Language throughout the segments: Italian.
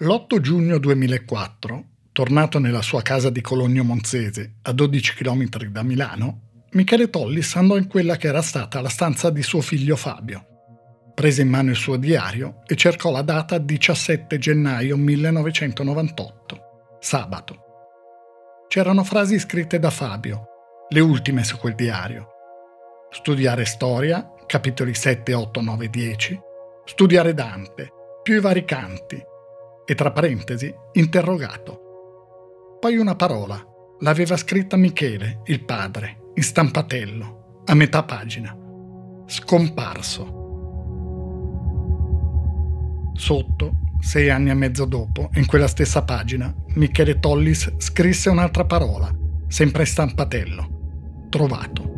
L'8 giugno 2004, tornato nella sua casa di Cologno Monzese, a 12 km da Milano, Michele Tollis andò in quella che era stata la stanza di suo figlio Fabio. Prese in mano il suo diario e cercò la data 17 gennaio 1998, sabato. C'erano frasi scritte da Fabio, le ultime su quel diario. Studiare storia, capitoli 7, 8, 9, 10. Studiare Dante, più i vari canti, e tra parentesi interrogato. Poi una parola, l'aveva scritta Michele, il padre, in stampatello, a metà pagina. Scomparso. Sotto, sei anni e mezzo dopo, in quella stessa pagina, Michele Tollis scrisse un'altra parola, sempre in stampatello. Trovato.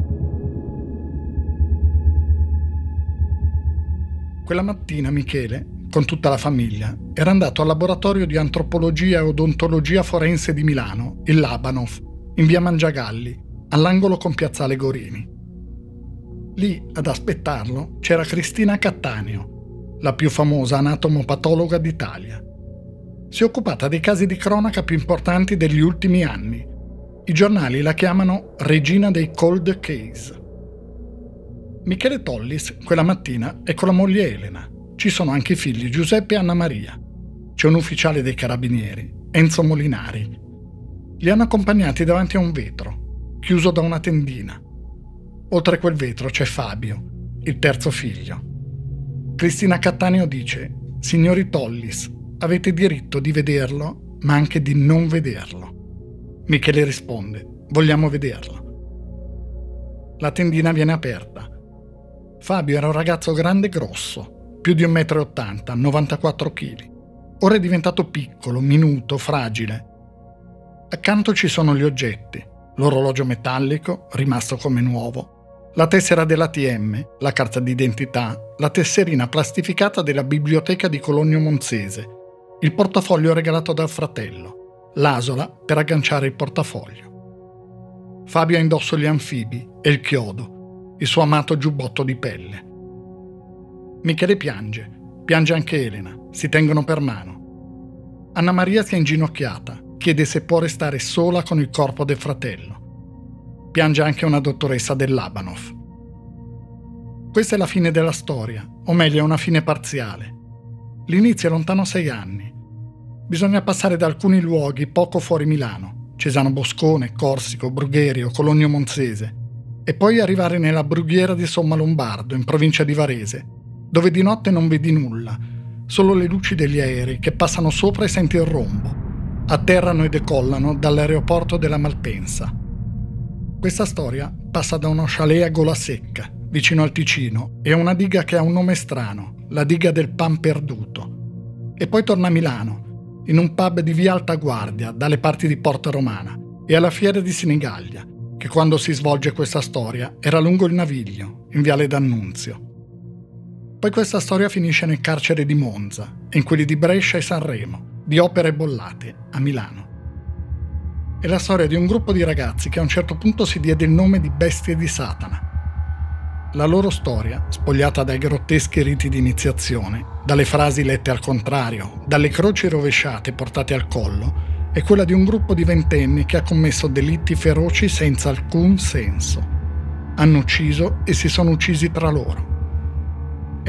Quella mattina Michele con tutta la famiglia, era andato al laboratorio di antropologia e odontologia forense di Milano, il Labanov, in via Mangiagalli, all'angolo con piazzale Gorini. Lì, ad aspettarlo, c'era Cristina Cattaneo, la più famosa anatomopatologa d'Italia. Si è occupata dei casi di cronaca più importanti degli ultimi anni. I giornali la chiamano regina dei cold case. Michele Tollis quella mattina è con la moglie Elena, ci sono anche i figli Giuseppe e Anna Maria. C'è un ufficiale dei carabinieri, Enzo Molinari. Li hanno accompagnati davanti a un vetro, chiuso da una tendina. Oltre quel vetro c'è Fabio, il terzo figlio. Cristina Cattaneo dice, signori Tollis, avete diritto di vederlo, ma anche di non vederlo. Michele risponde, vogliamo vederlo. La tendina viene aperta. Fabio era un ragazzo grande e grosso, più di 1,80 m, 94 kg. Ora è diventato piccolo, minuto, fragile. Accanto ci sono gli oggetti, l'orologio metallico, rimasto come nuovo, la tessera dell'ATM, la carta d'identità, la tesserina plastificata della biblioteca di Cologno Monzese, il portafoglio regalato dal fratello, l'asola per agganciare il portafoglio. Fabio ha indosso gli anfibi e il chiodo, il suo amato giubbotto di pelle. Michele piange, piange anche Elena, si tengono per mano. Anna Maria si è inginocchiata, chiede se può restare sola con il corpo del fratello. Piange anche una dottoressa dell'Abanov. Questa è la fine della storia, o meglio è una fine parziale. L'inizio è lontano sei anni. Bisogna passare da alcuni luoghi poco fuori Milano, Cesano Boscone, Corsico, Brugherio, Cologno Monzese, e poi arrivare nella brughiera di Somma Lombardo, in provincia di Varese, dove di notte non vedi nulla, solo le luci degli aerei che passano sopra e senti il rombo. Atterrano e decollano dall'aeroporto della Malpensa. Questa storia passa da uno chalet a gola secca, vicino al Ticino, e a una diga che ha un nome strano, la diga del pan perduto. E poi torna a Milano, in un pub di via Alta Guardia, dalle parti di Porta Romana, e alla fiera di Senigallia, che quando si svolge questa storia era lungo il Naviglio, in viale D'Annunzio. Poi questa storia finisce nel carcere di Monza, in quelli di Brescia e Sanremo, di Opere Bollate, a Milano. È la storia di un gruppo di ragazzi che a un certo punto si diede il nome di bestie di Satana. La loro storia, spogliata dai grotteschi riti di iniziazione, dalle frasi lette al contrario, dalle croci rovesciate portate al collo, è quella di un gruppo di ventenni che ha commesso delitti feroci senza alcun senso. Hanno ucciso e si sono uccisi tra loro.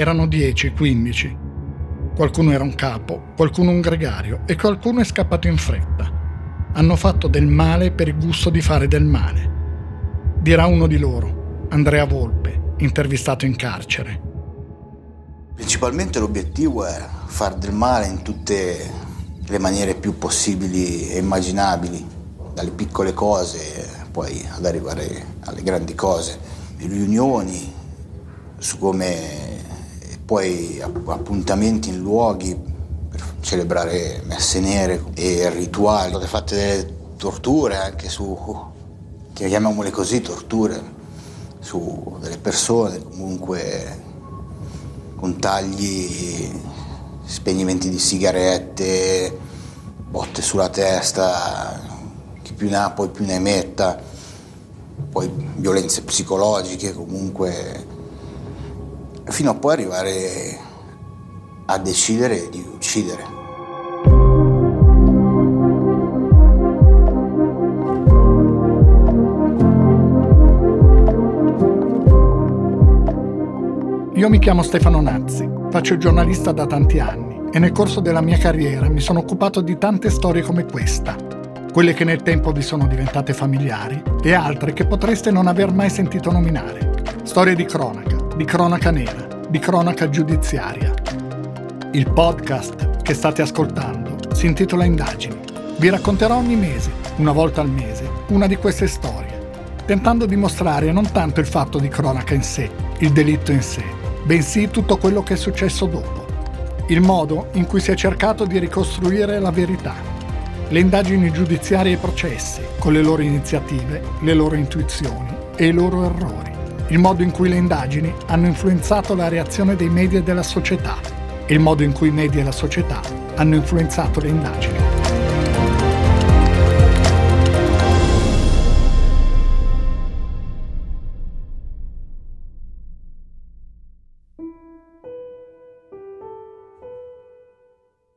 Erano 10, 15. Qualcuno era un capo, qualcuno un gregario e qualcuno è scappato in fretta. Hanno fatto del male per il gusto di fare del male. Dirà uno di loro, Andrea Volpe, intervistato in carcere. Principalmente l'obiettivo era far del male in tutte le maniere più possibili e immaginabili, dalle piccole cose poi ad arrivare alle grandi cose, riunioni su come poi appuntamenti in luoghi per celebrare messe nere e rituali, sono fatte delle torture anche su, chiamiamole così, torture, su delle persone comunque con tagli, spegnimenti di sigarette, botte sulla testa, chi più ne ha poi più ne metta, poi violenze psicologiche comunque fino a poi arrivare a decidere di uccidere. Io mi chiamo Stefano Nazzi, faccio giornalista da tanti anni e nel corso della mia carriera mi sono occupato di tante storie come questa, quelle che nel tempo vi sono diventate familiari e altre che potreste non aver mai sentito nominare. Storie di cronaca, di cronaca nera, di cronaca giudiziaria. Il podcast che state ascoltando si intitola Indagini. Vi racconterò ogni mese, una volta al mese, una di queste storie, tentando di mostrare non tanto il fatto di cronaca in sé, il delitto in sé, bensì tutto quello che è successo dopo, il modo in cui si è cercato di ricostruire la verità, le indagini giudiziarie e i processi, con le loro iniziative, le loro intuizioni e i loro errori, il modo in cui le indagini hanno influenzato la reazione dei media e della società, e il modo in cui i media e la società hanno influenzato le indagini.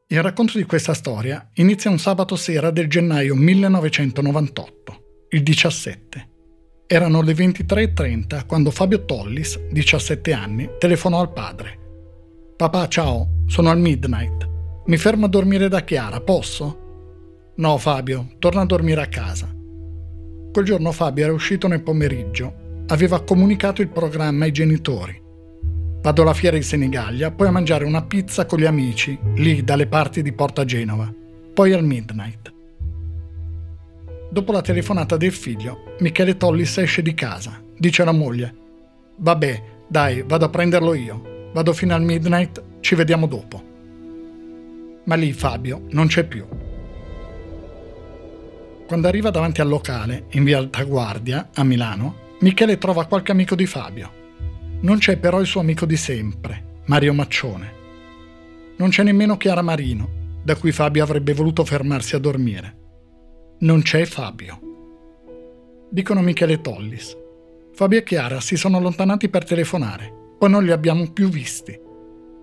Il racconto di questa storia inizia un sabato sera del gennaio 1998, il 17. Erano le 23.30 quando Fabio Tollis, 17 anni, telefonò al padre. Papà, ciao, sono al midnight. Mi fermo a dormire da Chiara, posso? No, Fabio, torna a dormire a casa. Quel giorno Fabio era uscito nel pomeriggio, aveva comunicato il programma ai genitori Vado alla fiera di Senigallia, poi a mangiare una pizza con gli amici, lì dalle parti di Porta Genova, poi al midnight. Dopo la telefonata del figlio, Michele Tollis esce di casa, dice alla moglie: Vabbè, dai, vado a prenderlo io. Vado fino al midnight, ci vediamo dopo. Ma lì Fabio non c'è più. Quando arriva davanti al locale, in via Altaguardia, a Milano, Michele trova qualche amico di Fabio non c'è però il suo amico di sempre, Mario Maccione. Non c'è nemmeno Chiara Marino, da cui Fabio avrebbe voluto fermarsi a dormire. Non c'è Fabio. Dicono Michele Tollis. Fabio e Chiara si sono allontanati per telefonare, poi non li abbiamo più visti.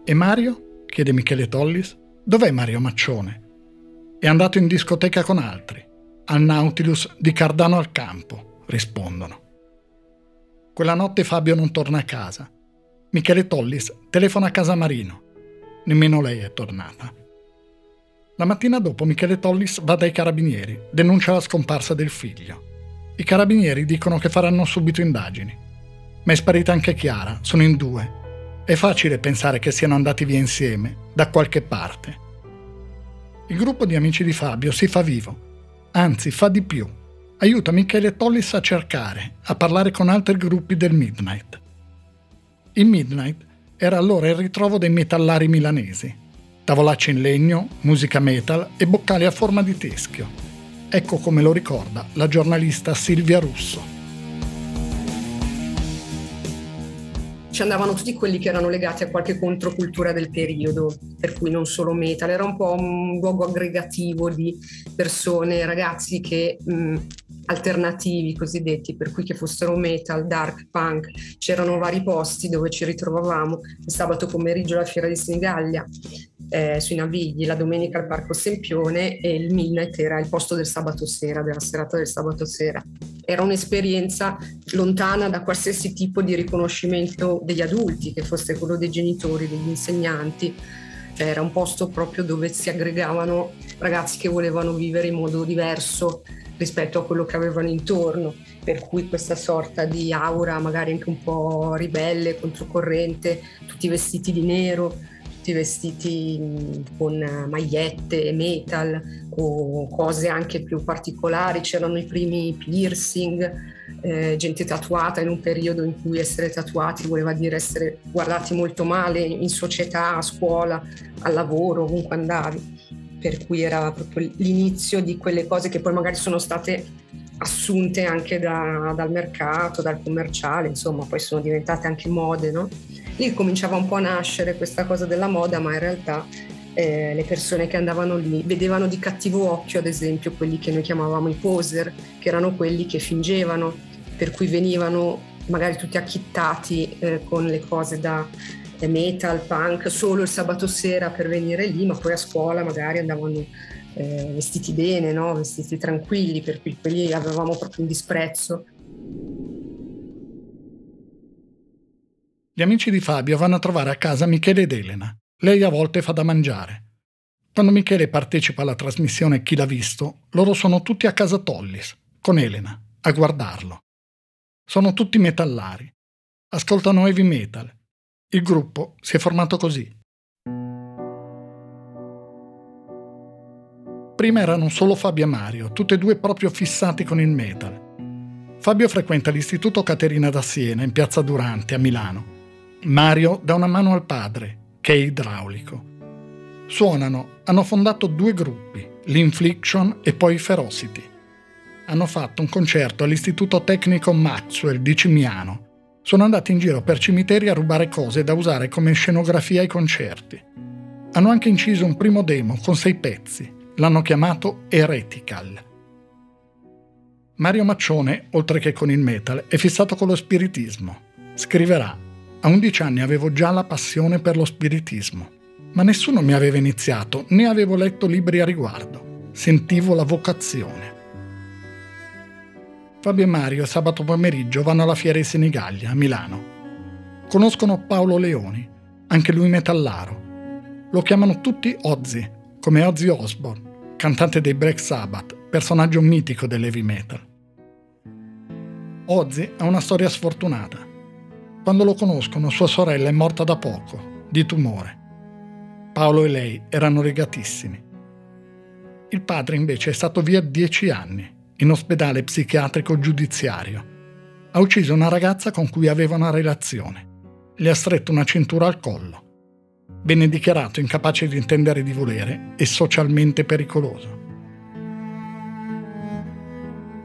E Mario? chiede Michele Tollis. Dov'è Mario Maccione? È andato in discoteca con altri, al Nautilus di Cardano al Campo, rispondono. Quella notte Fabio non torna a casa. Michele Tollis telefona a casa Marino. Nemmeno lei è tornata. La mattina dopo Michele Tollis va dai carabinieri, denuncia la scomparsa del figlio. I carabinieri dicono che faranno subito indagini. Ma è sparita anche Chiara, sono in due. È facile pensare che siano andati via insieme, da qualche parte. Il gruppo di amici di Fabio si fa vivo, anzi fa di più aiuta Michele Tollis a cercare, a parlare con altri gruppi del Midnight. Il Midnight era allora il ritrovo dei metallari milanesi. Tavolacce in legno, musica metal e boccali a forma di teschio. Ecco come lo ricorda la giornalista Silvia Russo. ci andavano tutti quelli che erano legati a qualche controcultura del periodo, per cui non solo metal, era un po' un luogo aggregativo di persone, ragazzi che mh, alternativi cosiddetti, per cui che fossero metal, dark, punk, c'erano vari posti dove ci ritrovavamo, il sabato pomeriggio alla Fiera di Senigallia, eh, sui Navigli, la domenica al Parco Sempione e il Midnight era il posto del sabato sera, della serata del sabato sera. Era un'esperienza lontana da qualsiasi tipo di riconoscimento degli adulti, che fosse quello dei genitori, degli insegnanti, cioè era un posto proprio dove si aggregavano ragazzi che volevano vivere in modo diverso rispetto a quello che avevano intorno, per cui questa sorta di aura magari anche un po' ribelle, controcorrente, tutti vestiti di nero, tutti vestiti con magliette, metal o cose anche più particolari, c'erano i primi piercing, eh, gente tatuata in un periodo in cui essere tatuati voleva dire essere guardati molto male in società, a scuola, al lavoro, ovunque andavi per cui era proprio l'inizio di quelle cose che poi magari sono state assunte anche da, dal mercato, dal commerciale, insomma, poi sono diventate anche mode, no? Lì cominciava un po' a nascere questa cosa della moda, ma in realtà eh, le persone che andavano lì vedevano di cattivo occhio, ad esempio, quelli che noi chiamavamo i poser, che erano quelli che fingevano, per cui venivano magari tutti acchittati eh, con le cose da metal, punk, solo il sabato sera per venire lì, ma poi a scuola magari andavano eh, vestiti bene, no? vestiti tranquilli, per cui quelli avevamo proprio un disprezzo. Gli amici di Fabio vanno a trovare a casa Michele ed Elena. Lei a volte fa da mangiare. Quando Michele partecipa alla trasmissione Chi l'ha visto, loro sono tutti a casa Tollis, con Elena, a guardarlo. Sono tutti metallari. Ascoltano heavy metal. Il gruppo si è formato così. Prima erano solo Fabio e Mario, tutti e due proprio fissati con il metal. Fabio frequenta l'istituto Caterina da Siena, in piazza Durante, a Milano. Mario dà una mano al padre, che è idraulico. Suonano, hanno fondato due gruppi, l'Infliction e poi Ferocity. Hanno fatto un concerto all'Istituto Tecnico Maxwell di Cimiano. Sono andati in giro per cimiteri a rubare cose da usare come scenografia ai concerti. Hanno anche inciso un primo demo con sei pezzi, L'hanno chiamato Heretical. Mario Maccione, oltre che con il metal, è fissato con lo spiritismo. Scriverà: A 11 anni avevo già la passione per lo spiritismo, ma nessuno mi aveva iniziato né avevo letto libri a riguardo. Sentivo la vocazione. Fabio e Mario sabato pomeriggio vanno alla fiera di Senigallia a Milano. Conoscono Paolo Leoni, anche lui metallaro. Lo chiamano tutti Ozzy come Ozzy Osbourne, cantante dei Black Sabbath, personaggio mitico dell'heavy metal. Ozzy ha una storia sfortunata. Quando lo conoscono, sua sorella è morta da poco, di tumore. Paolo e lei erano legatissimi. Il padre invece è stato via dieci anni, in ospedale psichiatrico giudiziario. Ha ucciso una ragazza con cui aveva una relazione. Le ha stretto una cintura al collo venne dichiarato incapace di intendere di volere e socialmente pericoloso.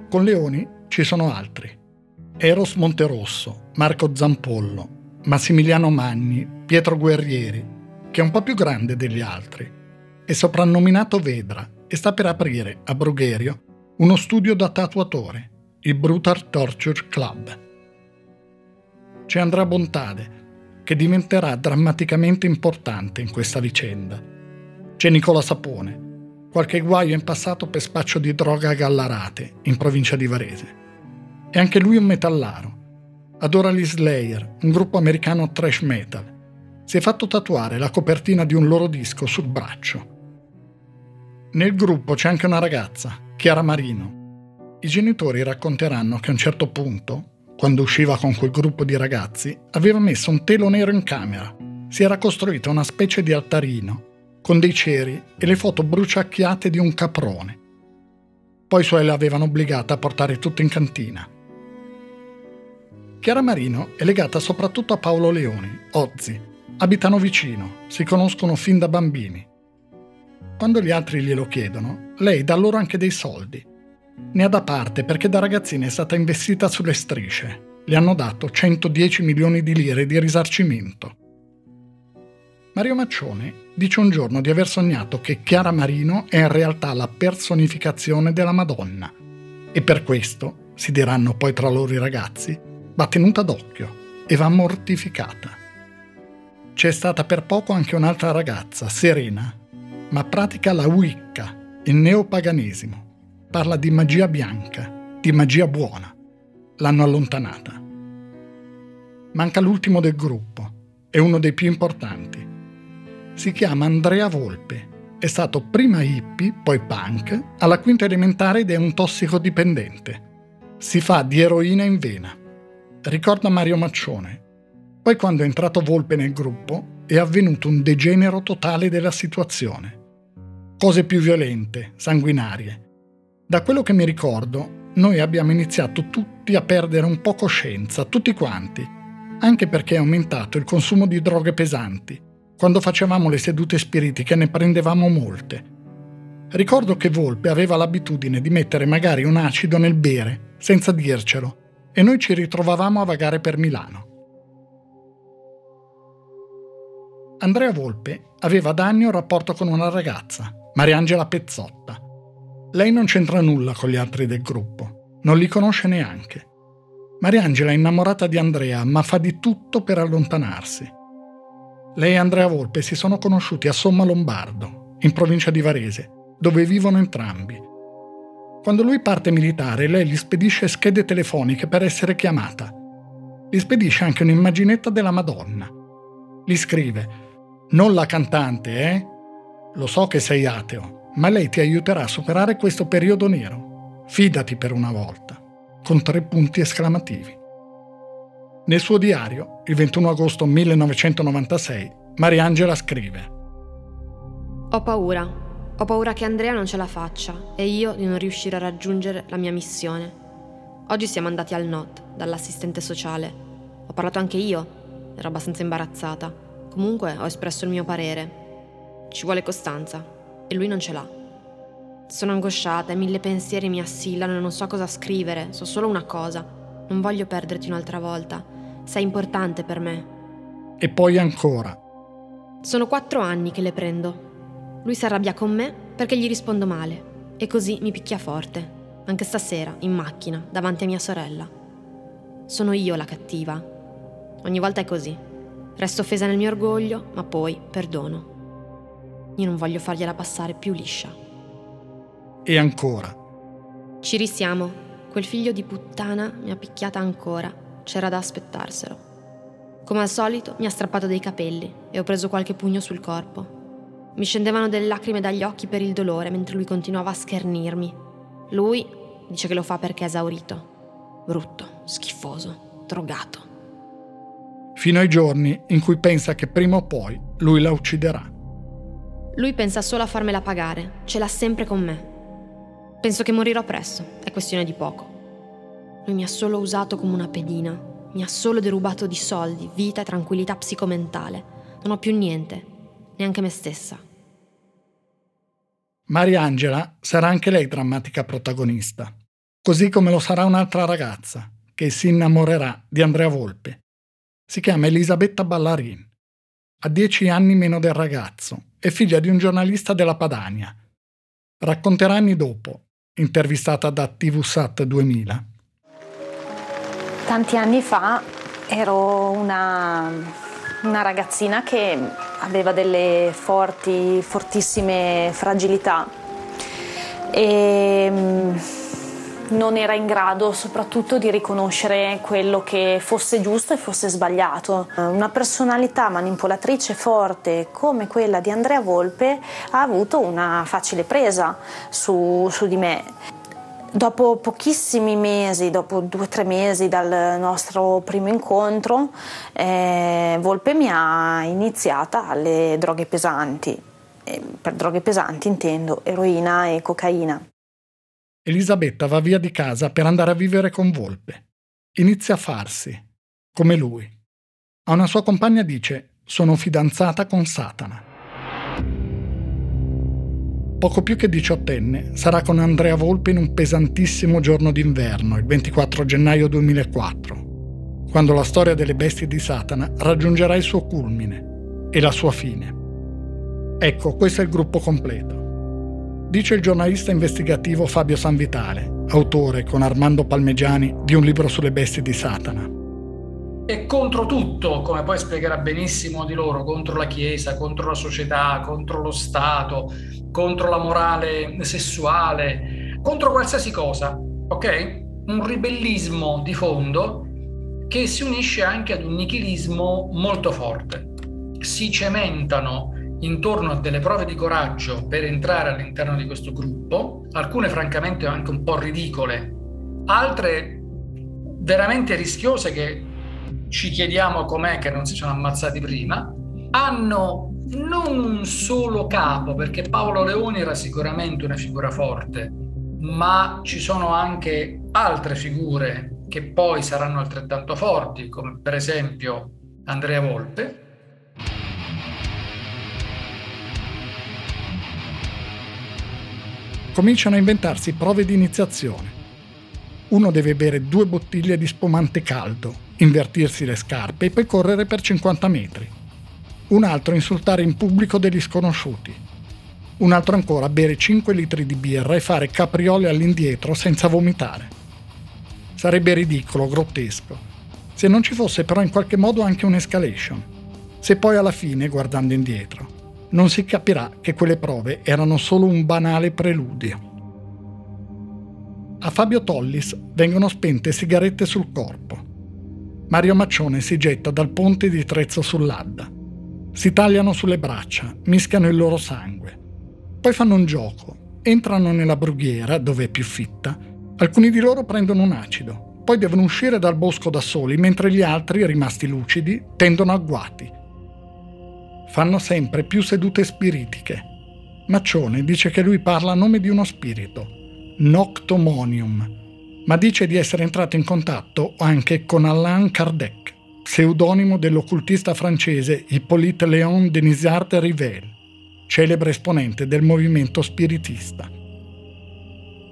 Con Leoni ci sono altri. Eros Monterosso, Marco Zampollo, Massimiliano Magni, Pietro Guerrieri, che è un po' più grande degli altri, è soprannominato Vedra e sta per aprire a Brugherio uno studio da tatuatore, il Brutal Torture Club. C'è Andrea Bontade, che diventerà drammaticamente importante in questa vicenda. C'è Nicola Sapone, qualche guaio in passato per spaccio di droga a Gallarate, in provincia di Varese. E anche lui un metallaro. Adora gli Slayer, un gruppo americano trash metal. Si è fatto tatuare la copertina di un loro disco sul braccio. Nel gruppo c'è anche una ragazza, Chiara Marino. I genitori racconteranno che a un certo punto quando usciva con quel gruppo di ragazzi, aveva messo un telo nero in camera. Si era costruita una specie di altarino, con dei ceri e le foto bruciacchiate di un caprone. Poi i suoi l'avevano obbligata a portare tutto in cantina. Chiara Marino è legata soprattutto a Paolo Leoni, Ozzi. Abitano vicino, si conoscono fin da bambini. Quando gli altri glielo chiedono, lei dà loro anche dei soldi ne ha da parte perché da ragazzina è stata investita sulle strisce. Le hanno dato 110 milioni di lire di risarcimento. Mario Maccione dice un giorno di aver sognato che Chiara Marino è in realtà la personificazione della Madonna e per questo, si diranno poi tra loro i ragazzi, va tenuta d'occhio e va mortificata. C'è stata per poco anche un'altra ragazza, Serena, ma pratica la Wicca, il neopaganesimo parla di magia bianca, di magia buona. L'hanno allontanata. Manca l'ultimo del gruppo, è uno dei più importanti. Si chiama Andrea Volpe. È stato prima hippie, poi punk, alla quinta elementare ed è un tossicodipendente. Si fa di eroina in vena. Ricorda Mario Maccione. Poi quando è entrato Volpe nel gruppo è avvenuto un degenero totale della situazione. Cose più violente, sanguinarie, da quello che mi ricordo, noi abbiamo iniziato tutti a perdere un po' coscienza, tutti quanti, anche perché è aumentato il consumo di droghe pesanti. Quando facevamo le sedute spiritiche ne prendevamo molte. Ricordo che Volpe aveva l'abitudine di mettere magari un acido nel bere, senza dircelo, e noi ci ritrovavamo a vagare per Milano. Andrea Volpe aveva da anni un rapporto con una ragazza, Mariangela Pezzotta. Lei non c'entra nulla con gli altri del gruppo, non li conosce neanche. Mariangela è innamorata di Andrea, ma fa di tutto per allontanarsi. Lei e Andrea Volpe si sono conosciuti a Somma Lombardo, in provincia di Varese, dove vivono entrambi. Quando lui parte militare, lei gli spedisce schede telefoniche per essere chiamata. Gli spedisce anche un'immaginetta della Madonna. Gli scrive: Non la cantante, eh? Lo so che sei ateo, ma lei ti aiuterà a superare questo periodo nero. Fidati per una volta. Con tre punti esclamativi. Nel suo diario, il 21 agosto 1996, Mariangela scrive: Ho paura. Ho paura che Andrea non ce la faccia e io di non riuscire a raggiungere la mia missione. Oggi siamo andati al NOT dall'assistente sociale. Ho parlato anche io, ero abbastanza imbarazzata. Comunque ho espresso il mio parere. Ci vuole costanza e lui non ce l'ha. Sono angosciata e mille pensieri mi assillano e non so cosa scrivere, so solo una cosa. Non voglio perderti un'altra volta. Sei importante per me. E poi ancora. Sono quattro anni che le prendo. Lui si arrabbia con me perché gli rispondo male e così mi picchia forte anche stasera, in macchina, davanti a mia sorella. Sono io la cattiva. Ogni volta è così. Resto offesa nel mio orgoglio, ma poi perdono. Io non voglio fargliela passare più liscia. E ancora. Ci risiamo. Quel figlio di puttana mi ha picchiata ancora. C'era da aspettarselo. Come al solito mi ha strappato dei capelli e ho preso qualche pugno sul corpo. Mi scendevano delle lacrime dagli occhi per il dolore mentre lui continuava a schernirmi lui dice che lo fa perché è esaurito. Brutto, schifoso, drogato. Fino ai giorni in cui pensa che prima o poi lui la ucciderà. Lui pensa solo a farmela pagare, ce l'ha sempre con me. Penso che morirò presto, è questione di poco. Lui mi ha solo usato come una pedina, mi ha solo derubato di soldi, vita e tranquillità psicomentale. Non ho più niente, neanche me stessa. Mariangela sarà anche lei drammatica protagonista, così come lo sarà un'altra ragazza che si innamorerà di Andrea Volpe. Si chiama Elisabetta Ballarin. Ha dieci anni meno del ragazzo, è figlia di un giornalista della Padania. Racconterà anni dopo, intervistata da TVSAT 2000. Tanti anni fa ero una, una ragazzina che aveva delle forti, fortissime fragilità e mm, non era in grado soprattutto di riconoscere quello che fosse giusto e fosse sbagliato. Una personalità manipolatrice forte come quella di Andrea Volpe ha avuto una facile presa su, su di me Dopo pochissimi mesi, dopo due o tre mesi dal nostro primo incontro, eh, Volpe mi ha iniziata alle droghe pesanti. E per droghe pesanti intendo eroina e cocaina. Elisabetta va via di casa per andare a vivere con Volpe. Inizia a farsi, come lui. A una sua compagna dice: Sono fidanzata con Satana. Poco più che diciottenne, sarà con Andrea Volpe in un pesantissimo giorno d'inverno, il 24 gennaio 2004, quando la storia delle bestie di Satana raggiungerà il suo culmine e la sua fine. Ecco, questo è il gruppo completo. Dice il giornalista investigativo Fabio Sanvitale, autore con Armando Palmegiani di un libro sulle bestie di Satana. E contro tutto, come poi spiegherà benissimo di loro, contro la Chiesa, contro la società, contro lo Stato, contro la morale sessuale, contro qualsiasi cosa, ok? Un ribellismo di fondo che si unisce anche ad un nichilismo molto forte. Si cementano intorno a delle prove di coraggio per entrare all'interno di questo gruppo, alcune francamente anche un po' ridicole, altre veramente rischiose che ci chiediamo com'è che non si sono ammazzati prima, hanno non un solo capo, perché Paolo Leoni era sicuramente una figura forte, ma ci sono anche altre figure che poi saranno altrettanto forti, come per esempio Andrea Volpe. Cominciano a inventarsi prove di iniziazione. Uno deve bere due bottiglie di spumante caldo, invertirsi le scarpe e poi correre per 50 metri un altro insultare in pubblico degli sconosciuti, un altro ancora bere 5 litri di birra e fare capriole all'indietro senza vomitare. Sarebbe ridicolo, grottesco, se non ci fosse però in qualche modo anche un'escalation, se poi alla fine, guardando indietro, non si capirà che quelle prove erano solo un banale preludio. A Fabio Tollis vengono spente sigarette sul corpo. Mario Maccione si getta dal ponte di Trezzo sull'Adda. Si tagliano sulle braccia, mischiano il loro sangue. Poi fanno un gioco, entrano nella brughiera, dove è più fitta, alcuni di loro prendono un acido, poi devono uscire dal bosco da soli, mentre gli altri, rimasti lucidi, tendono agguati. Fanno sempre più sedute spiritiche. Maccione dice che lui parla a nome di uno spirito, Noctomonium, ma dice di essere entrato in contatto anche con Alain Kardec, pseudonimo dell'occultista francese Hippolyte Léon Denisard Rivel, celebre esponente del movimento spiritista.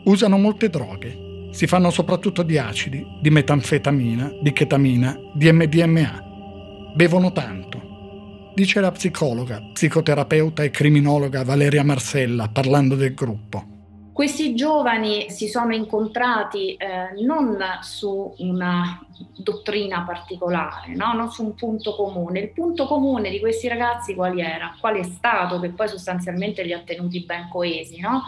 Usano molte droghe, si fanno soprattutto di acidi, di metanfetamina, di chetamina, di MDMA. Bevono tanto. Dice la psicologa, psicoterapeuta e criminologa Valeria Marsella parlando del gruppo. Questi giovani si sono incontrati eh, non su una dottrina particolare, no? non su un punto comune. Il punto comune di questi ragazzi qual era? Qual è stato che poi sostanzialmente li ha tenuti ben coesi? No?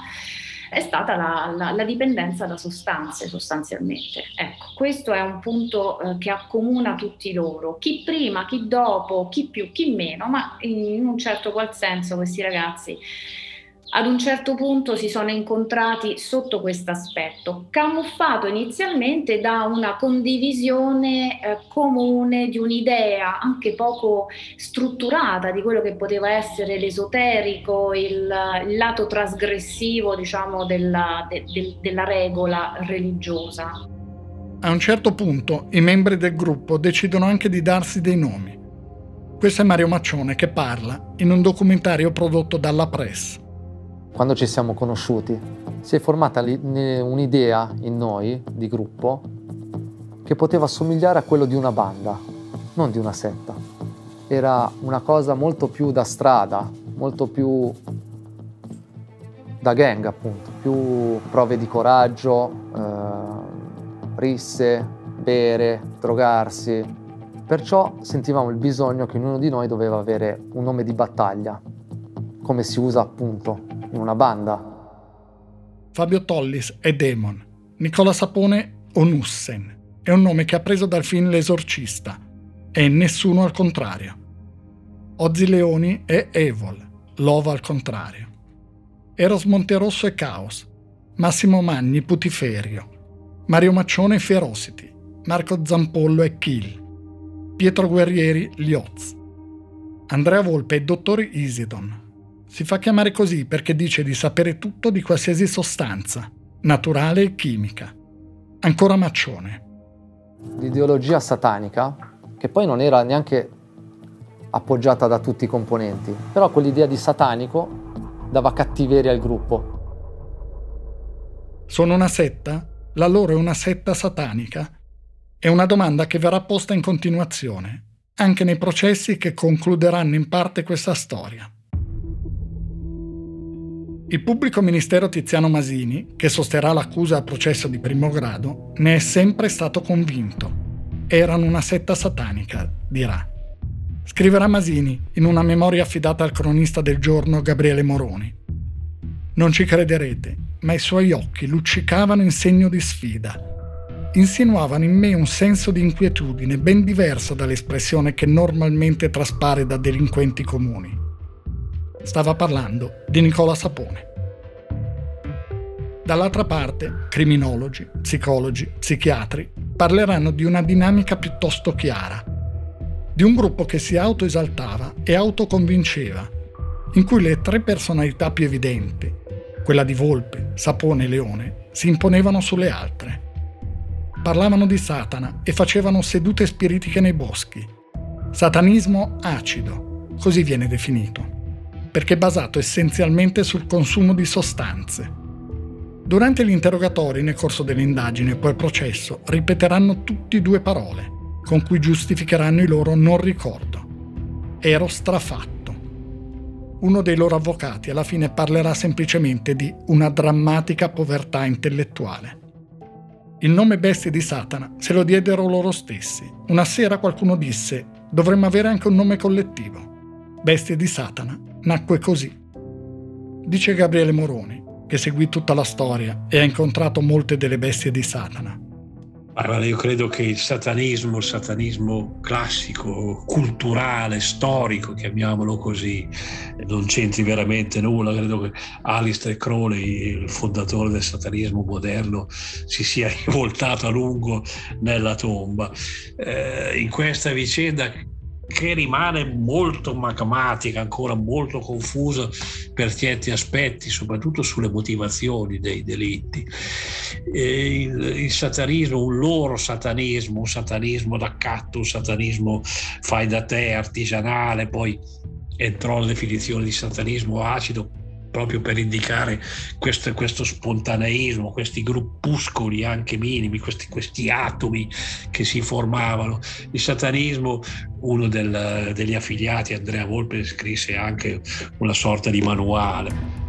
È stata la, la, la, dipendenza da sostanze sostanzialmente. Ecco, questo è un punto eh, che accomuna tutti loro, chi prima, chi dopo, chi più, chi meno, ma in un certo qual senso questi ragazzi ad un certo punto si sono incontrati sotto questo aspetto, camuffato inizialmente da una condivisione eh, comune di un'idea anche poco strutturata di quello che poteva essere l'esoterico, il, il lato trasgressivo diciamo, della, de, de, della regola religiosa. A un certo punto i membri del gruppo decidono anche di darsi dei nomi. Questo è Mario Maccione che parla in un documentario prodotto dalla Press quando ci siamo conosciuti, si è formata un'idea in noi di gruppo che poteva assomigliare a quello di una banda, non di una setta. Era una cosa molto più da strada, molto più da gang appunto, più prove di coraggio, eh, risse, bere, drogarsi. Perciò sentivamo il bisogno che ognuno di noi doveva avere un nome di battaglia, come si usa appunto in una banda. Fabio Tollis è Demon, Nicola Sapone Onussen. È un nome che ha preso dal film L'esorcista e nessuno al contrario. Ozzy Leoni è Evil, Lova al contrario. Eros Monterosso è Caos, Massimo Magni Putiferio, Mario Maccione Ferocity, Marco Zampollo è Kill, Pietro Guerrieri Lioz, Andrea Volpe è Dottor Isidon, si fa chiamare così perché dice di sapere tutto di qualsiasi sostanza, naturale e chimica. Ancora Maccione. L'ideologia satanica, che poi non era neanche appoggiata da tutti i componenti, però quell'idea di satanico dava cattiveria al gruppo. Sono una setta? La loro è una setta satanica? È una domanda che verrà posta in continuazione, anche nei processi che concluderanno in parte questa storia. Il pubblico ministero Tiziano Masini, che sosterrà l'accusa a processo di primo grado, ne è sempre stato convinto. Erano una setta satanica, dirà. Scriverà Masini in una memoria affidata al cronista del giorno Gabriele Moroni. Non ci crederete, ma i suoi occhi luccicavano in segno di sfida. Insinuavano in me un senso di inquietudine ben diverso dall'espressione che normalmente traspare da delinquenti comuni. Stava parlando di Nicola Sapone. Dall'altra parte, criminologi, psicologi, psichiatri parleranno di una dinamica piuttosto chiara, di un gruppo che si autoesaltava e autoconvinceva, in cui le tre personalità più evidenti, quella di Volpe, Sapone e Leone, si imponevano sulle altre. Parlavano di Satana e facevano sedute spiritiche nei boschi. Satanismo acido, così viene definito perché è basato essenzialmente sul consumo di sostanze. Durante gli interrogatori nel corso dell'indagine e poi processo ripeteranno tutti due parole, con cui giustificheranno il loro non ricordo. Ero strafatto. Uno dei loro avvocati alla fine parlerà semplicemente di una drammatica povertà intellettuale. Il nome bestie di Satana se lo diedero loro stessi. Una sera qualcuno disse dovremmo avere anche un nome collettivo. Bestie di Satana nacque così. Dice Gabriele Moroni, che seguì tutta la storia e ha incontrato molte delle bestie di Satana. Allora, io credo che il satanismo, il satanismo classico, culturale, storico, chiamiamolo così, non c'entri veramente nulla. Credo che Alistair Crowley, il fondatore del satanismo moderno, si sia rivoltato a lungo nella tomba. Eh, in questa vicenda che rimane molto magmatica, ancora molto confusa per certi aspetti, soprattutto sulle motivazioni dei delitti. Il, il, satanismo, un loro satanismo, un satanismo d'accatto, un satanismo fai da te, artigianale, poi entrò la definizione di satanismo acido proprio per indicare questo, questo spontaneismo, questi gruppuscoli anche minimi, questi, questi, atomi che si formavano. Il satanismo, uno del, degli affiliati, Andrea Volpe, scrisse anche una sorta di manuale.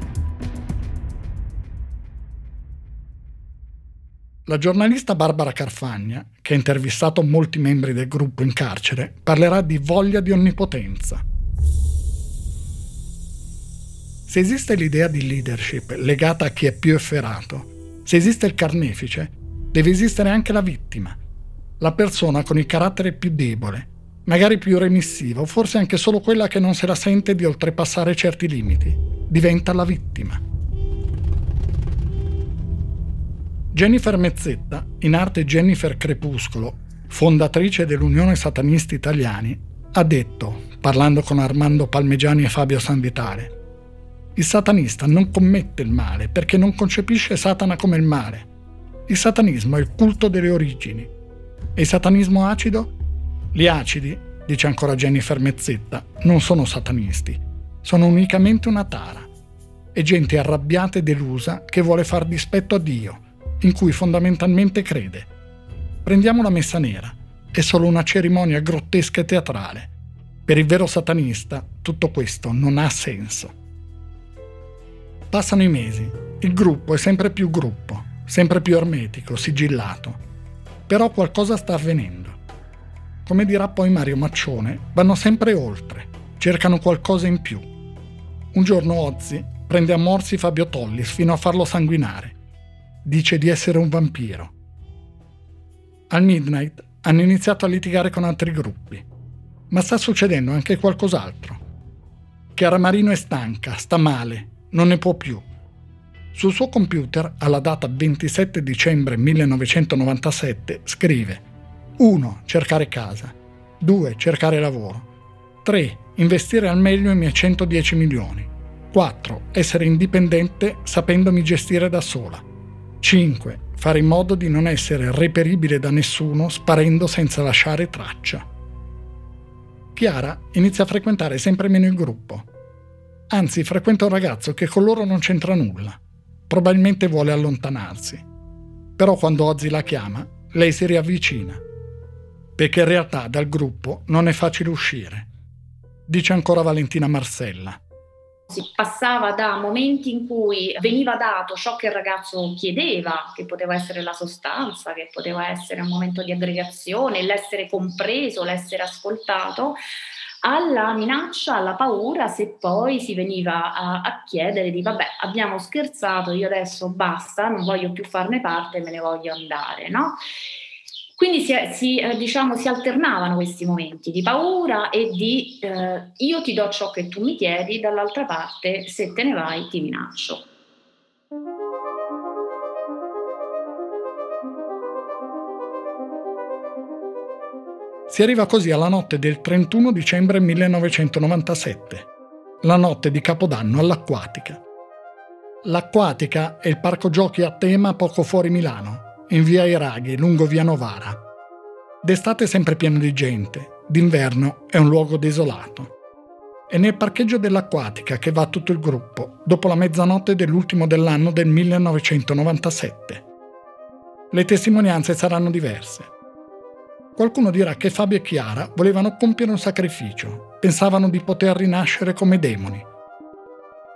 La giornalista Barbara Carfagna, che ha intervistato molti membri del gruppo in carcere, parlerà di voglia di onnipotenza se esiste l'idea di leadership legata a chi è più efferato, se esiste il carnefice, deve esistere anche la vittima, la persona con il carattere più debole, magari più remissiva o forse anche solo quella che non se la sente di oltrepassare certi limiti, diventa la vittima. Jennifer Mezzetta, in arte Jennifer Crepuscolo, fondatrice dell'Unione Satanisti Italiani, ha detto, parlando con Armando Palmegiani e Fabio Sanvitale, il satanista non commette il male perché non concepisce Satana come il male. Il satanismo è il culto delle origini. E il satanismo acido? Gli acidi, dice ancora Jennifer Mezzetta, non sono satanisti, sono unicamente una tara. È gente arrabbiata e delusa che vuole far dispetto a Dio, in cui fondamentalmente crede. Prendiamo la messa nera, è solo una cerimonia grottesca e teatrale. Per il vero satanista tutto questo non ha senso. Passano i mesi, il gruppo è sempre più gruppo, sempre più ermetico, sigillato. Però qualcosa sta avvenendo. Come dirà poi Mario Maccione, vanno sempre oltre, cercano qualcosa in più. Un giorno Ozzi prende a morsi Fabio Tollis fino a farlo sanguinare. Dice di essere un vampiro. Al midnight hanno iniziato a litigare con altri gruppi. Ma sta succedendo anche qualcos'altro. Chiara Marino è stanca, sta male, non ne può più. Sul suo computer, alla data 27 dicembre 1997, scrive 1. Cercare casa 2. Cercare lavoro 3. Investire al meglio i miei 110 milioni 4. Essere indipendente sapendomi gestire da sola 5. Fare in modo di non essere reperibile da nessuno sparendo senza lasciare traccia. Chiara inizia a frequentare sempre meno il gruppo Anzi, frequenta un ragazzo che con loro non c'entra nulla. Probabilmente vuole allontanarsi. Però quando Ozzy la chiama, lei si riavvicina. Perché in realtà dal gruppo non è facile uscire. Dice ancora Valentina Marcella. Si passava da momenti in cui veniva dato ciò che il ragazzo chiedeva, che poteva essere la sostanza, che poteva essere un momento di aggregazione, l'essere compreso, l'essere ascoltato, alla minaccia, alla paura se poi si veniva a, a, chiedere di vabbè abbiamo scherzato, io adesso basta, non voglio più farne parte, me ne voglio andare, no? Quindi si, si, eh, diciamo, si alternavano questi momenti di paura e di eh, io ti do ciò che tu mi chiedi, dall'altra parte se te ne vai ti minaccio. Si arriva così alla notte del 31 dicembre 1997, la notte di Capodanno all'Acquatica. L'Acquatica è il parco giochi a tema poco fuori Milano, in via Iraghi, lungo via Novara. D'estate è sempre pieno di gente, d'inverno è un luogo desolato. È nel parcheggio dell'Acquatica che va tutto il gruppo, dopo la mezzanotte dell'ultimo dell'anno del 1997. Le testimonianze saranno diverse. Qualcuno dirà che Fabio e Chiara volevano compiere un sacrificio, pensavano di poter rinascere come demoni.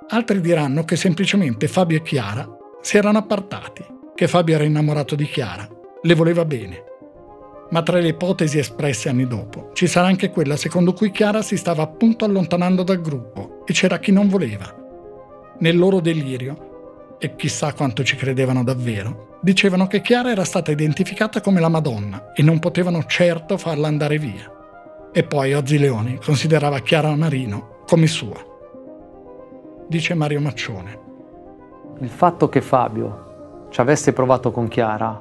Altri diranno che semplicemente Fabio e Chiara si erano appartati, che Fabio era innamorato di Chiara, le voleva bene. Ma tra le ipotesi espresse anni dopo ci sarà anche quella secondo cui Chiara si stava appunto allontanando dal gruppo e c'era chi non voleva. Nel loro delirio, e chissà quanto ci credevano davvero, dicevano che Chiara era stata identificata come la Madonna e non potevano certo farla andare via. E poi Ozzi Leoni considerava Chiara Marino come sua. Dice Mario Maccione. Il fatto che Fabio ci avesse provato con Chiara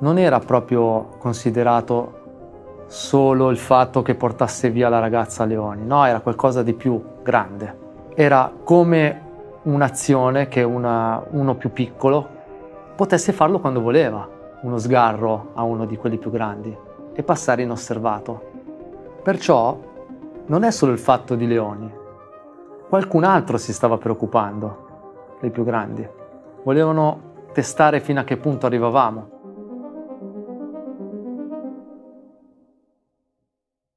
non era proprio considerato solo il fatto che portasse via la ragazza Leoni, no, era qualcosa di più grande. Era come un'azione che una, uno più piccolo potesse farlo quando voleva, uno sgarro a uno di quelli più grandi e passare inosservato. Perciò non è solo il fatto di Leoni, qualcun altro si stava preoccupando dei più grandi. Volevano testare fino a che punto arrivavamo.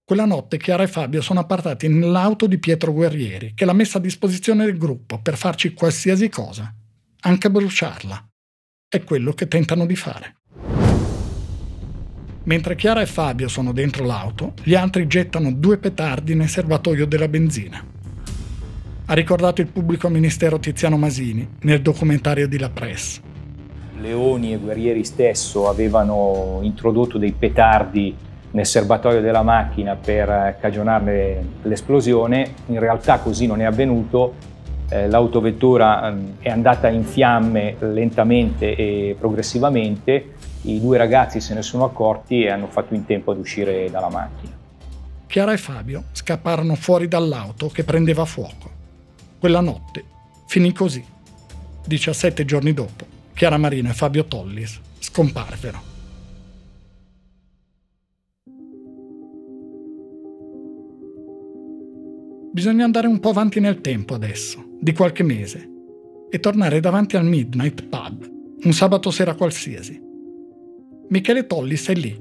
Quella notte Chiara e Fabio sono appartati nell'auto di Pietro Guerrieri, che l'ha messa a disposizione del gruppo per farci qualsiasi cosa, anche bruciarla. È quello che tentano di fare. Mentre Chiara e Fabio sono dentro l'auto, gli altri gettano due petardi nel serbatoio della benzina. Ha ricordato il pubblico ministero Tiziano Masini nel documentario di La Presse. Leoni e Guerrieri stesso avevano introdotto dei petardi nel serbatoio della macchina per cagionarne l'esplosione, in realtà così non è avvenuto, l'autovettura eh, è andata in fiamme lentamente e progressivamente, i due ragazzi se ne sono accorti e hanno fatto in tempo ad uscire dalla macchina. Chiara e Fabio scapparono fuori dall'auto che prendeva fuoco. Quella notte finì così. 17 giorni dopo, Chiara Marino e Fabio Tollis scomparvero. Bisogna andare un po' avanti nel tempo adesso, di qualche mese, e tornare davanti al Midnight Pub, un sabato sera qualsiasi. Michele Tollis è lì,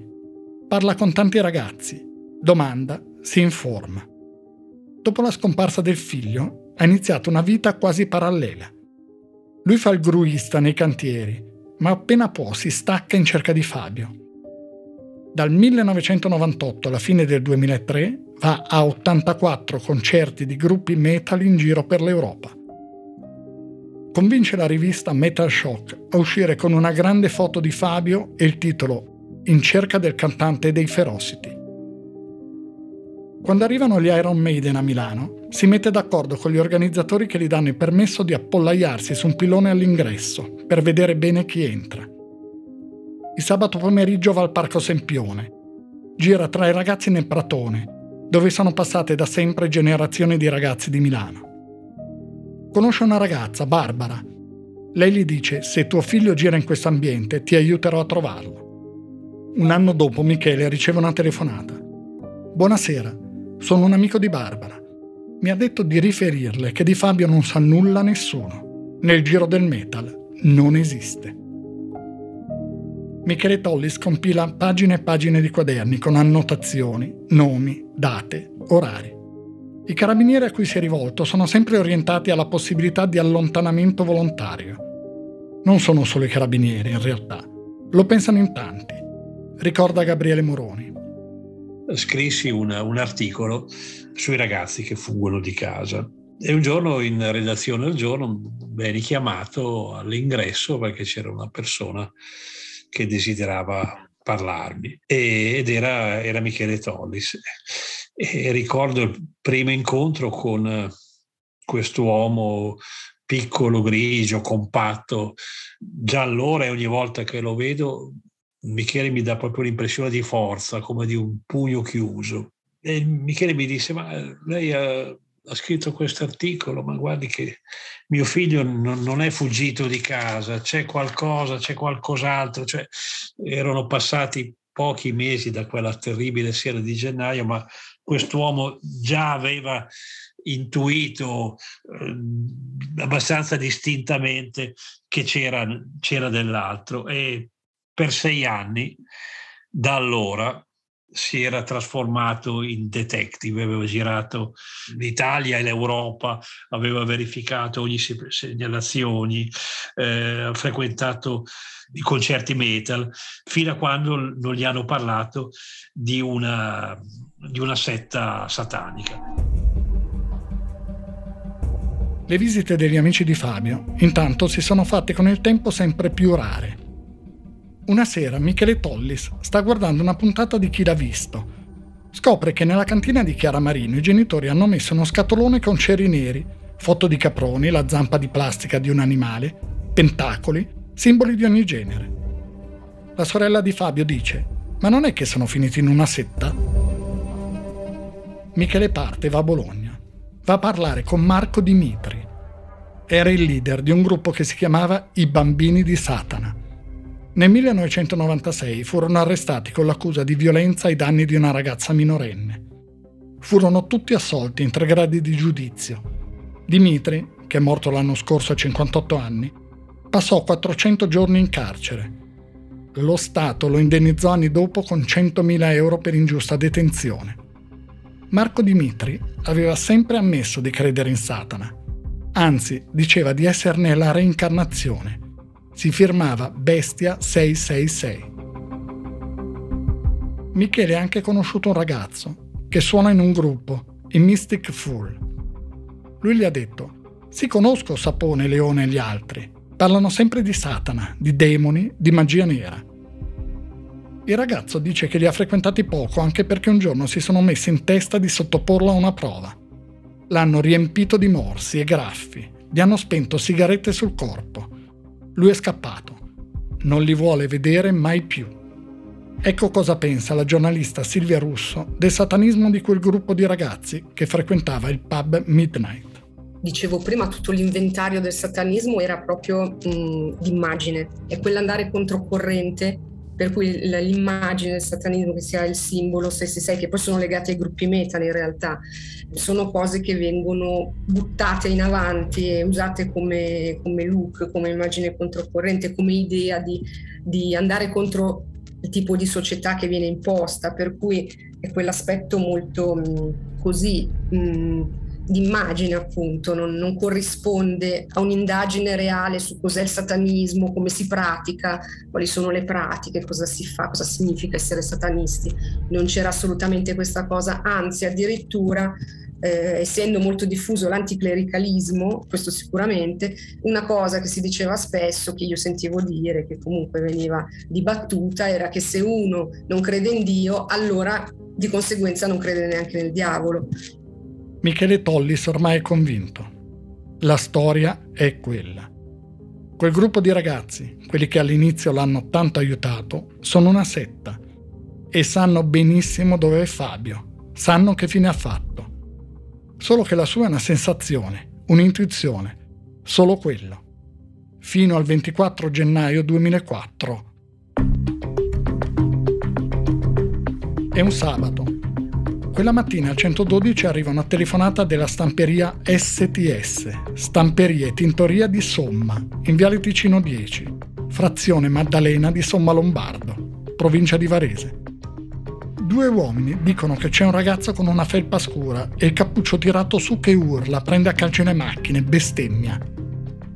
parla con tanti ragazzi, domanda, si informa. Dopo la scomparsa del figlio, ha iniziato una vita quasi parallela. Lui fa il gruista nei cantieri, ma appena può si stacca in cerca di Fabio. Dal 1998 alla fine del 2003 va a 84 concerti di gruppi metal in giro per l'Europa. Convince la rivista Metal Shock a uscire con una grande foto di Fabio e il titolo In cerca del cantante dei Ferocity. Quando arrivano gli Iron Maiden a Milano, si mette d'accordo con gli organizzatori che gli danno il permesso di appollaiarsi su un pilone all'ingresso per vedere bene chi entra. Il sabato pomeriggio va al Parco Sempione. Gira tra i ragazzi nel Pratone, dove sono passate da sempre generazioni di ragazzi di Milano. Conosce una ragazza, Barbara. Lei gli dice: Se tuo figlio gira in questo ambiente, ti aiuterò a trovarlo. Un anno dopo Michele riceve una telefonata. Buonasera, sono un amico di Barbara. Mi ha detto di riferirle che di Fabio non sa nulla nessuno. Nel giro del metal non esiste. Michele Tollis compila pagine e pagine di quaderni con annotazioni, nomi, date, orari. I carabinieri a cui si è rivolto sono sempre orientati alla possibilità di allontanamento volontario. Non sono solo i carabinieri, in realtà. Lo pensano in tanti, ricorda Gabriele Moroni. Scrissi una, un articolo sui ragazzi che fuggono di casa e un giorno in redazione al giorno venne chiamato all'ingresso perché c'era una persona che desiderava parlarmi ed era, era Michele Tollis. E ricordo il primo incontro con quest'uomo piccolo, grigio, compatto. Già allora e ogni volta che lo vedo, Michele mi dà proprio l'impressione di forza, come di un pugno chiuso. E Michele mi disse, ma lei ha ha scritto questo articolo, ma guardi che mio figlio non, non, è fuggito di casa, c'è qualcosa, c'è qualcos'altro, cioè, erano passati pochi mesi da quella terribile sera di gennaio, ma quest'uomo già aveva intuito eh, abbastanza distintamente che c'era, c'era dell'altro e per sei anni da allora si era trasformato in detective, aveva girato l'Italia e l'Europa, aveva verificato ogni segnalazioni, eh, frequentato i concerti metal, fino a quando non gli hanno parlato di una, di una setta satanica. Le visite degli amici di Fabio, intanto, si sono fatte con il tempo sempre più rare. Una sera Michele Tollis sta guardando una puntata di Chi l'ha visto. Scopre che nella cantina di Chiara Marino i genitori hanno messo uno scatolone con ceri neri, foto di caproni, la zampa di plastica di un animale, tentacoli, simboli di ogni genere. La sorella di Fabio dice: Ma non è che sono finiti in una setta? Michele parte e va a Bologna. Va a parlare con Marco Dimitri. Era il leader di un gruppo che si chiamava I Bambini di Satana. Nel 1996 furono arrestati con l'accusa di violenza ai danni di una ragazza minorenne. Furono tutti assolti in tre gradi di giudizio. Dimitri, che è morto l'anno scorso a 58 anni, passò 400 giorni in carcere. Lo Stato lo indennizzò anni dopo con 100.000 euro per ingiusta detenzione. Marco Dimitri aveva sempre ammesso di credere in Satana, anzi diceva di esserne la reincarnazione. Si firmava Bestia 666. Michele ha anche conosciuto un ragazzo che suona in un gruppo, i Mystic Fool. Lui gli ha detto: Si conosco Sapone, Leone e gli altri. Parlano sempre di Satana, di demoni, di magia nera. Il ragazzo dice che li ha frequentati poco anche perché un giorno si sono messi in testa di sottoporlo a una prova. L'hanno riempito di morsi e graffi, gli hanno spento sigarette sul corpo. Lui è scappato. Non li vuole vedere mai più. Ecco cosa pensa la giornalista Silvia Russo del satanismo di quel gruppo di ragazzi che frequentava il pub Midnight dicevo prima, tutto l'inventario del satanismo era proprio mh, d'immagine, è quell'andare controcorrente per cui l'immagine del satanismo che sia il simbolo 666 che poi sono legati ai gruppi metal in realtà sono cose che vengono buttate in avanti e usate come, come look, come immagine controcorrente, come idea di, di andare contro il tipo di società che viene imposta, per cui è quell'aspetto molto mh, così mh, d'immagine appunto, non, non, corrisponde a un'indagine reale su cos'è il satanismo, come si pratica, quali sono le pratiche, cosa si fa, cosa significa essere satanisti. Non c'era assolutamente questa cosa, anzi addirittura eh, essendo molto diffuso l'anticlericalismo, questo sicuramente, una cosa che si diceva spesso, che io sentivo dire, che comunque veniva dibattuta, era che se uno non crede in Dio, allora di conseguenza non crede neanche nel diavolo. Michele Tollis ormai è convinto. La storia è quella. Quel gruppo di ragazzi, quelli che all'inizio l'hanno tanto aiutato, sono una setta e sanno benissimo dove è Fabio, sanno che fine ha fatto. Solo che la sua è una sensazione, un'intuizione, solo quello. Fino al 24 gennaio 2004. È un sabato quella mattina al 112 arriva una telefonata della stamperia STS, Stamperie Tintoria di Somma, in Viale Ticino 10, frazione Maddalena di Somma Lombardo, provincia di Varese. Due uomini dicono che c'è un ragazzo con una felpa scura e il cappuccio tirato su che urla, prende a calcio le macchine, bestemmia.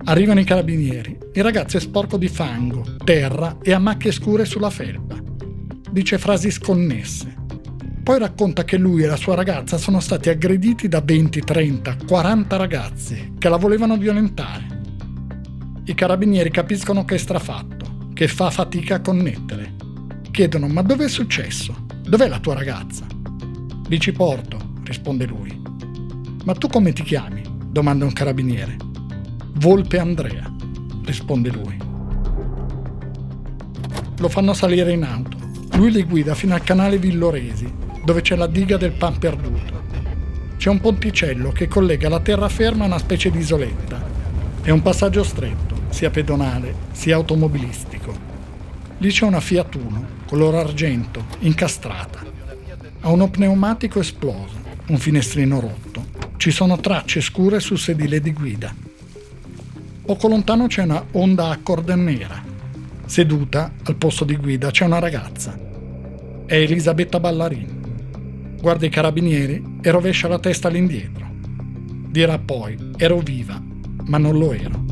Arrivano i carabinieri. Il ragazzo è sporco di fango, terra e ha macchie scure sulla felpa. Dice frasi sconnesse. Poi racconta che lui e la sua ragazza sono stati aggrediti da 20, 30, 40 ragazzi che la volevano violentare. I carabinieri capiscono che è strafatto, che fa fatica a connettere. Chiedono ma dov'è successo? Dov'è la tua ragazza? Vi ci porto, risponde lui. Ma tu come ti chiami? domanda un carabiniere. Volpe Andrea, risponde lui. Lo fanno salire in auto. Lui li guida fino al canale Villoresi, dove c'è la diga del pan perduto. C'è un ponticello che collega la terraferma a una specie di isoletta. È un passaggio stretto, sia pedonale sia automobilistico. Lì c'è una Fiat Uno, color argento, incastrata. Ha uno pneumatico esploso, un finestrino rotto. Ci sono tracce scure sul sedile di guida. Poco lontano c'è una Honda Accord nera. Seduta al posto di guida c'è una ragazza. È Elisabetta Ballarini guarda i carabinieri e rovescia la testa all'indietro. Dirà poi, ero viva, ma non lo ero.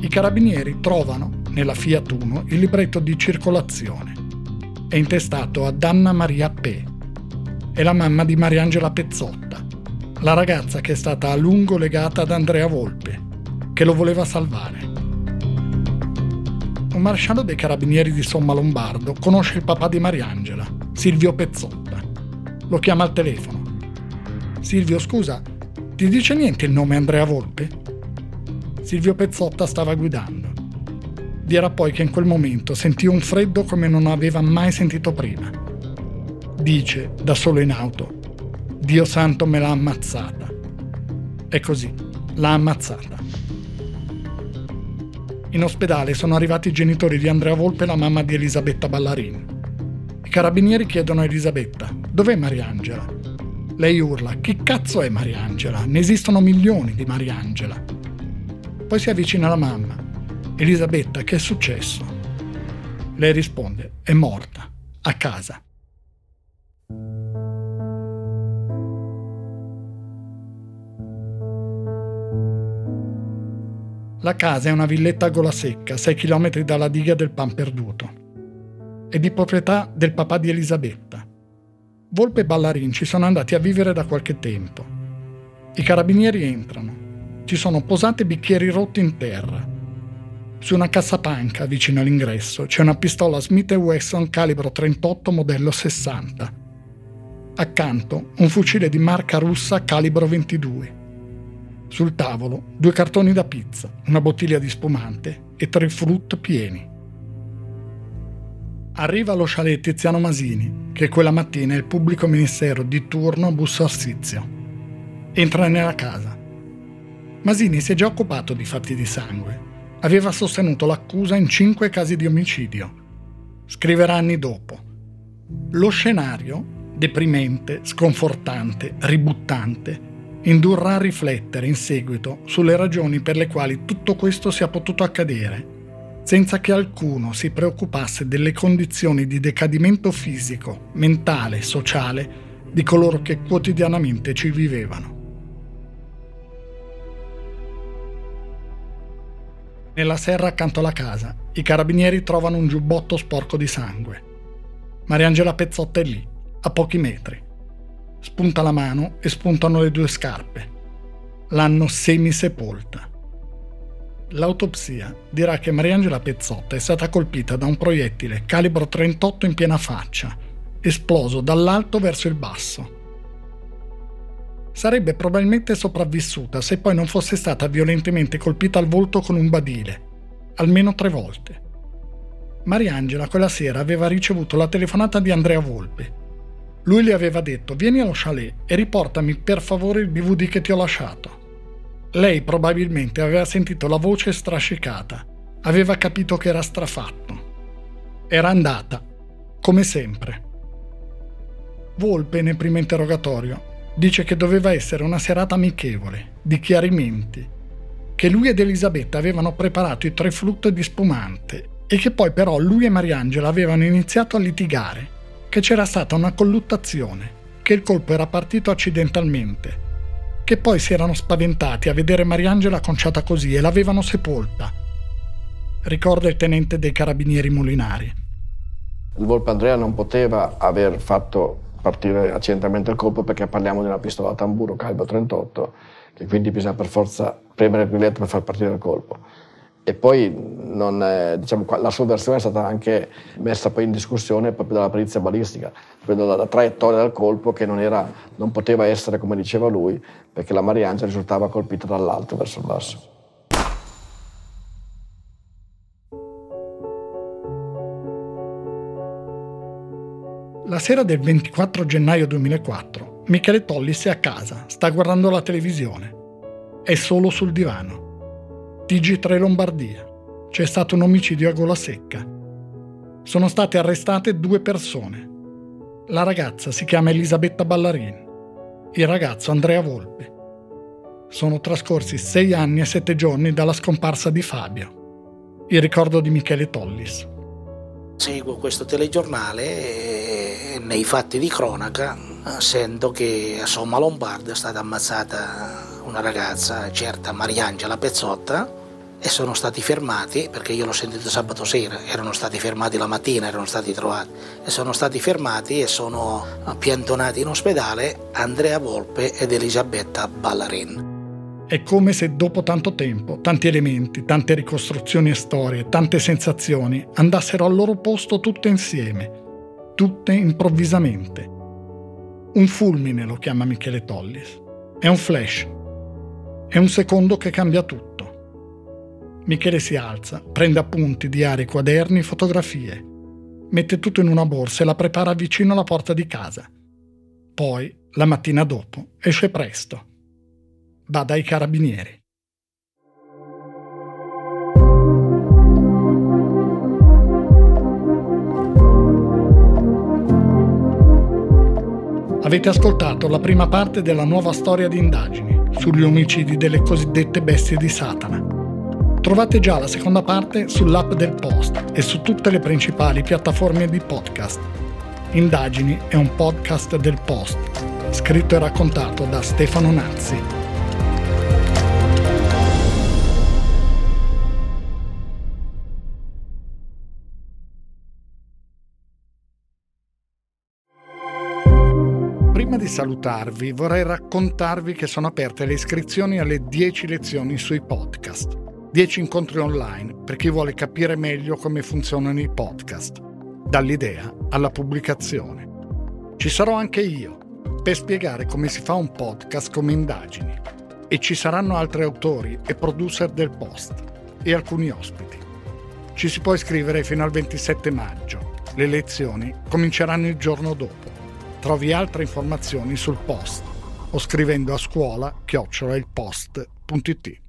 I carabinieri trovano nella Fiat Uno il libretto di circolazione. È intestato ad Anna Maria P. È la mamma di Mariangela Pezzotta, la ragazza che è stata a lungo legata ad Andrea Volpe, che lo voleva salvare. un maresciallo dei carabinieri di Somma Lombardo conosce il papà di Mariangela, Silvio Pezzotta. Lo chiama al telefono. Silvio, scusa, ti dice niente il nome Andrea Volpe? Silvio Pezzotta stava guidando. Dirà poi che in quel momento sentì un freddo come non aveva mai sentito prima. Dice, da solo in auto, Dio santo me l'ha ammazzata. E così, l'ha ammazzata. In ospedale sono arrivati i genitori di Andrea Volpe e la mamma di Elisabetta Ballarini. I carabinieri chiedono a Elisabetta, dov'è Mariangela? Lei urla, chi cazzo è Mariangela? Ne esistono milioni di Mariangela. Poi si avvicina alla mamma. Elisabetta, che è successo? Lei risponde, è morta, a casa. La casa è una villetta a gola secca, 6 km dalla diga del Pan Perduto. È di proprietà del papà di Elisabetta. Volpe e Ballarin ci sono andati a vivere da qualche tempo. I carabinieri entrano. Ci sono posate bicchieri rotti in terra. Su una cassapanca vicino all'ingresso c'è una pistola Smith Wesson calibro 38 modello 60. Accanto un fucile di marca russa calibro 22 sul tavolo due cartoni da pizza, una bottiglia di spumante e tre frutti pieni. Arriva allo chalet Tiziano Masini, che quella mattina è il pubblico ministero di turno a Busso Arsizio. Entra nella casa. Masini si è già occupato di fatti di sangue. Aveva sostenuto l'accusa in cinque casi di omicidio. Scriverà anni dopo. Lo scenario, deprimente, sconfortante, ributtante, indurrà a riflettere in seguito sulle ragioni per le quali tutto questo sia potuto accadere, senza che alcuno si preoccupasse delle condizioni di decadimento fisico, mentale, sociale di coloro che quotidianamente ci vivevano. Nella serra accanto alla casa, i carabinieri trovano un giubbotto sporco di sangue. Mariangela Pezzotta è lì, a pochi metri Spunta la mano e spuntano le due scarpe. L'hanno semisepolta. L'autopsia dirà che Mariangela Pezzotta è stata colpita da un proiettile calibro 38 in piena faccia, esploso dall'alto verso il basso. Sarebbe probabilmente sopravvissuta se poi non fosse stata violentemente colpita al volto con un badile, almeno tre volte. Mariangela quella sera aveva ricevuto la telefonata di Andrea Volpe, lui le aveva detto vieni allo chalet e riportami per favore il DVD che ti ho lasciato. Lei probabilmente aveva sentito la voce strascicata, aveva capito che era strafatto. Era andata, come sempre. Volpe nel primo interrogatorio dice che doveva essere una serata amichevole, di chiarimenti, che lui ed Elisabetta avevano preparato i tre flutti di spumante e che poi però lui e Mariangela avevano iniziato a litigare che c'era stata una colluttazione, che il colpo era partito accidentalmente, che poi si erano spaventati a vedere Mariangela conciata così e l'avevano sepolta. Ricorda il tenente dei carabinieri Molinari. Il Volpe Andrea non poteva aver fatto partire accidentalmente il colpo perché parliamo di una pistola a tamburo calibro 38 che quindi bisogna per forza premere il grilletto per far partire il colpo e poi non, diciamo, la sua versione è stata anche messa poi in discussione proprio dalla perizia balistica, la, la traiettoria del colpo che non, era, non, poteva essere come diceva lui, perché la Mariangela risultava colpita dall'alto verso il basso. La sera del 24 gennaio 2004, Michele Tollis è a casa, sta guardando la televisione. È solo sul divano. TG3 Lombardia. C'è stato un omicidio a gola secca. Sono state arrestate due persone. La ragazza si chiama Elisabetta Ballarin, il ragazzo Andrea Volpe. Sono trascorsi sei anni e sette giorni dalla scomparsa di Fabio. Il ricordo di Michele Tollis. Seguo questo telegiornale e nei fatti di cronaca sento che a Somma Lombarda è stata ammazzata una ragazza, certa Mariangela Pezzotta, e sono stati fermati, perché io l'ho sentito sabato sera, erano stati fermati la mattina, erano stati trovati, e sono stati fermati e sono piantonati in ospedale Andrea Volpe ed Elisabetta Ballarin. È come se dopo tanto tempo, tanti elementi, tante ricostruzioni e storie, tante sensazioni andassero al loro posto tutte insieme, tutte improvvisamente. Un fulmine lo chiama Michele Tollis. È un flash. È un secondo che cambia tutto. Michele si alza, prende appunti, diari, quaderni, fotografie. Mette tutto in una borsa e la prepara vicino alla porta di casa. Poi, la mattina dopo, esce presto va dai carabinieri. Avete ascoltato la prima parte della nuova storia di indagini sugli omicidi delle cosiddette bestie di Satana. Trovate già la seconda parte sull'app del Post e su tutte le principali piattaforme di podcast. Indagini è un podcast del Post, scritto e raccontato da Stefano Nazzi. Prima di salutarvi vorrei raccontarvi che sono aperte le iscrizioni alle 10 lezioni sui podcast. 10 incontri online per chi vuole capire meglio come funzionano i podcast, dall'idea alla pubblicazione. Ci sarò anche io per spiegare come si fa un podcast come indagini e ci saranno altri autori e producer del post e alcuni ospiti. Ci si può iscrivere fino al 27 maggio. Le lezioni cominceranno il giorno dopo. Trovi altre informazioni sul post o scrivendo a scuola chiocciolailpost.it.